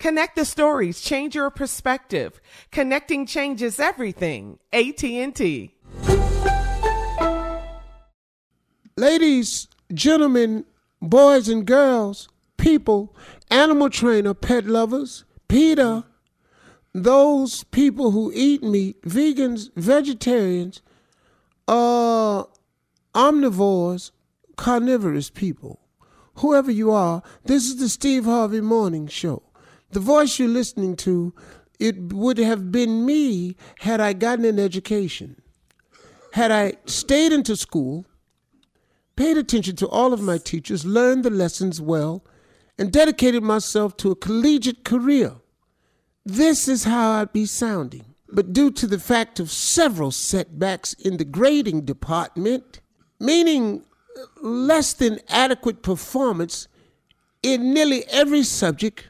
Connect the stories, change your perspective. Connecting changes everything. AT&T. Ladies, gentlemen, boys and girls, people, animal trainer, pet lovers, Peter, those people who eat meat, vegans, vegetarians, uh, omnivores, carnivorous people, whoever you are, this is the Steve Harvey Morning Show. The voice you're listening to, it would have been me had I gotten an education. Had I stayed into school, paid attention to all of my teachers, learned the lessons well, and dedicated myself to a collegiate career. This is how I'd be sounding. But due to the fact of several setbacks in the grading department, meaning less than adequate performance in nearly every subject,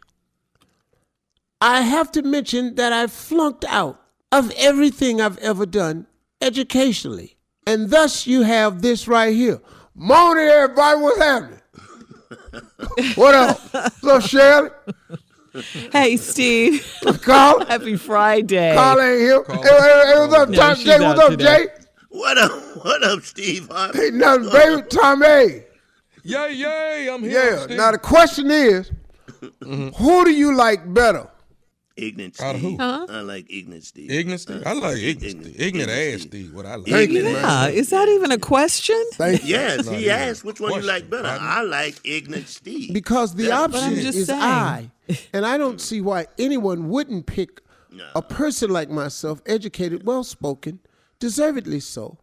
I have to mention that I flunked out of everything I've ever done educationally. And thus you have this right here. Morning, everybody, what's happening? what up? What's up, Shirley? Hey, Steve. Carl? Happy Friday. Carl ain't here. Hey, hey, hey, what's up, No, Tom? she's Jay? out What's up, today. Jay? What up? What up, Steve Harvey? Hey, nothing, baby. Tom A. Yay, yay, I'm here. Yeah. Steve. Now the question is, mm-hmm. who do you like better? Ignorant Steve. Out of who? Huh? I like ignorant Steve. Ignorant Steve? I like ignorant Steve. Ignorant ass Steve, what I like. Thank you, Ignorant. Yeah, is that even a question? Thank you. Yes, Not he even asked which one you like better. I- I like ignorant Steve. Because the Yeah. Option just is saying. I, and I don't see why anyone wouldn't pick a person like myself, educated, well spoken, deservedly so.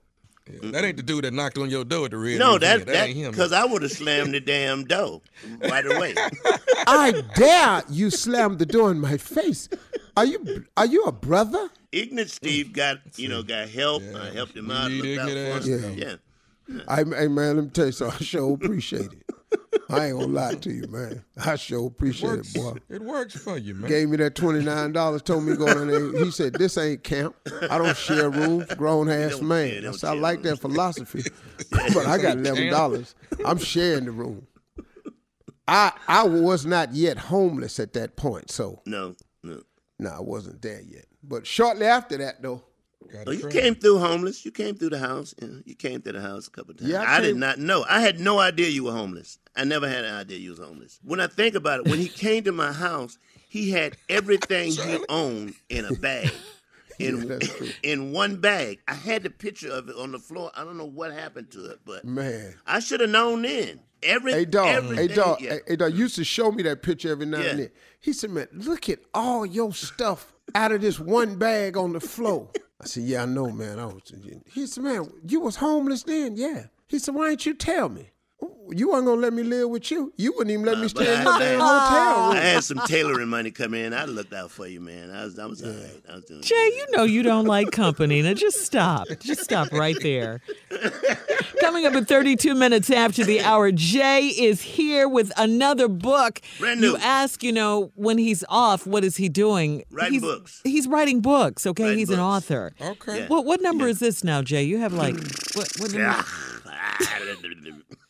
That ain't the dude that knocked on your door at the red. no, Museum. that that ain't him. because I would have slammed the damn door right away. I dare you slam the door in my face. Are you are you a brother? ignorant Steve got you know got help. I helped him We out. need looked out ignorant for ass Yeah. I, hey man, let me tell you so I sure appreciate it. I ain't gonna lie to you, man. I sure appreciate works, it, boy. It works for you, man. Gave me that twenty nine dollars. Told me to go in there. He said, "This ain't camp. I don't share rooms. Grown ass man." I said, "I like that philosophy, but I got eleven dollars. I'm sharing the room." I I was not yet homeless at that point, so No, no. no, I wasn't there yet. But shortly after that, though, Oh, you came through homeless. You came through the house. You came through the house a couple times. Yeah, I I, did not know. I had no idea you were homeless. I never had an idea you was homeless. When I think about it, when he came to my house, he had everything he owned in a bag. In in one bag. I had the picture of it on the floor. I don't know what happened to it, but man. I should have known then. Every Hey dog, hey dog, yeah. hey, dog. Used to show me that picture every now and then. He said, "Man, look at all your stuff out of this one bag on the floor." I said, "Yeah, I know, man. I was." He said, "Man, you was homeless then, yeah." He said, "Why didn't you tell me? You weren't gonna let me live with you. You wouldn't even let me stay in I- your damn hotel room." I had some tailoring money come in. I looked out for you, man. I was, I was all right. I was doing Jay, you know you don't like company. Now just stop. Just stop right there. Coming up at 32 minutes after the hour, Jay is here with another book. Brand new. You ask, you know, when he's off, what is he doing? Writing he's, books. He's writing books, okay? Writing he's an author. Okay. Yeah. What what number is this now, Jay? You have like what what number? Ah,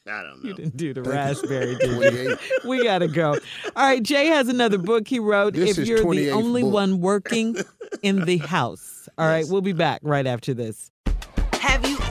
I don't know. You didn't do the raspberry, did you? We gotta go. All right, Jay has another book he wrote. This if is you're the only book. one working in the house. All right, we'll be back right after this.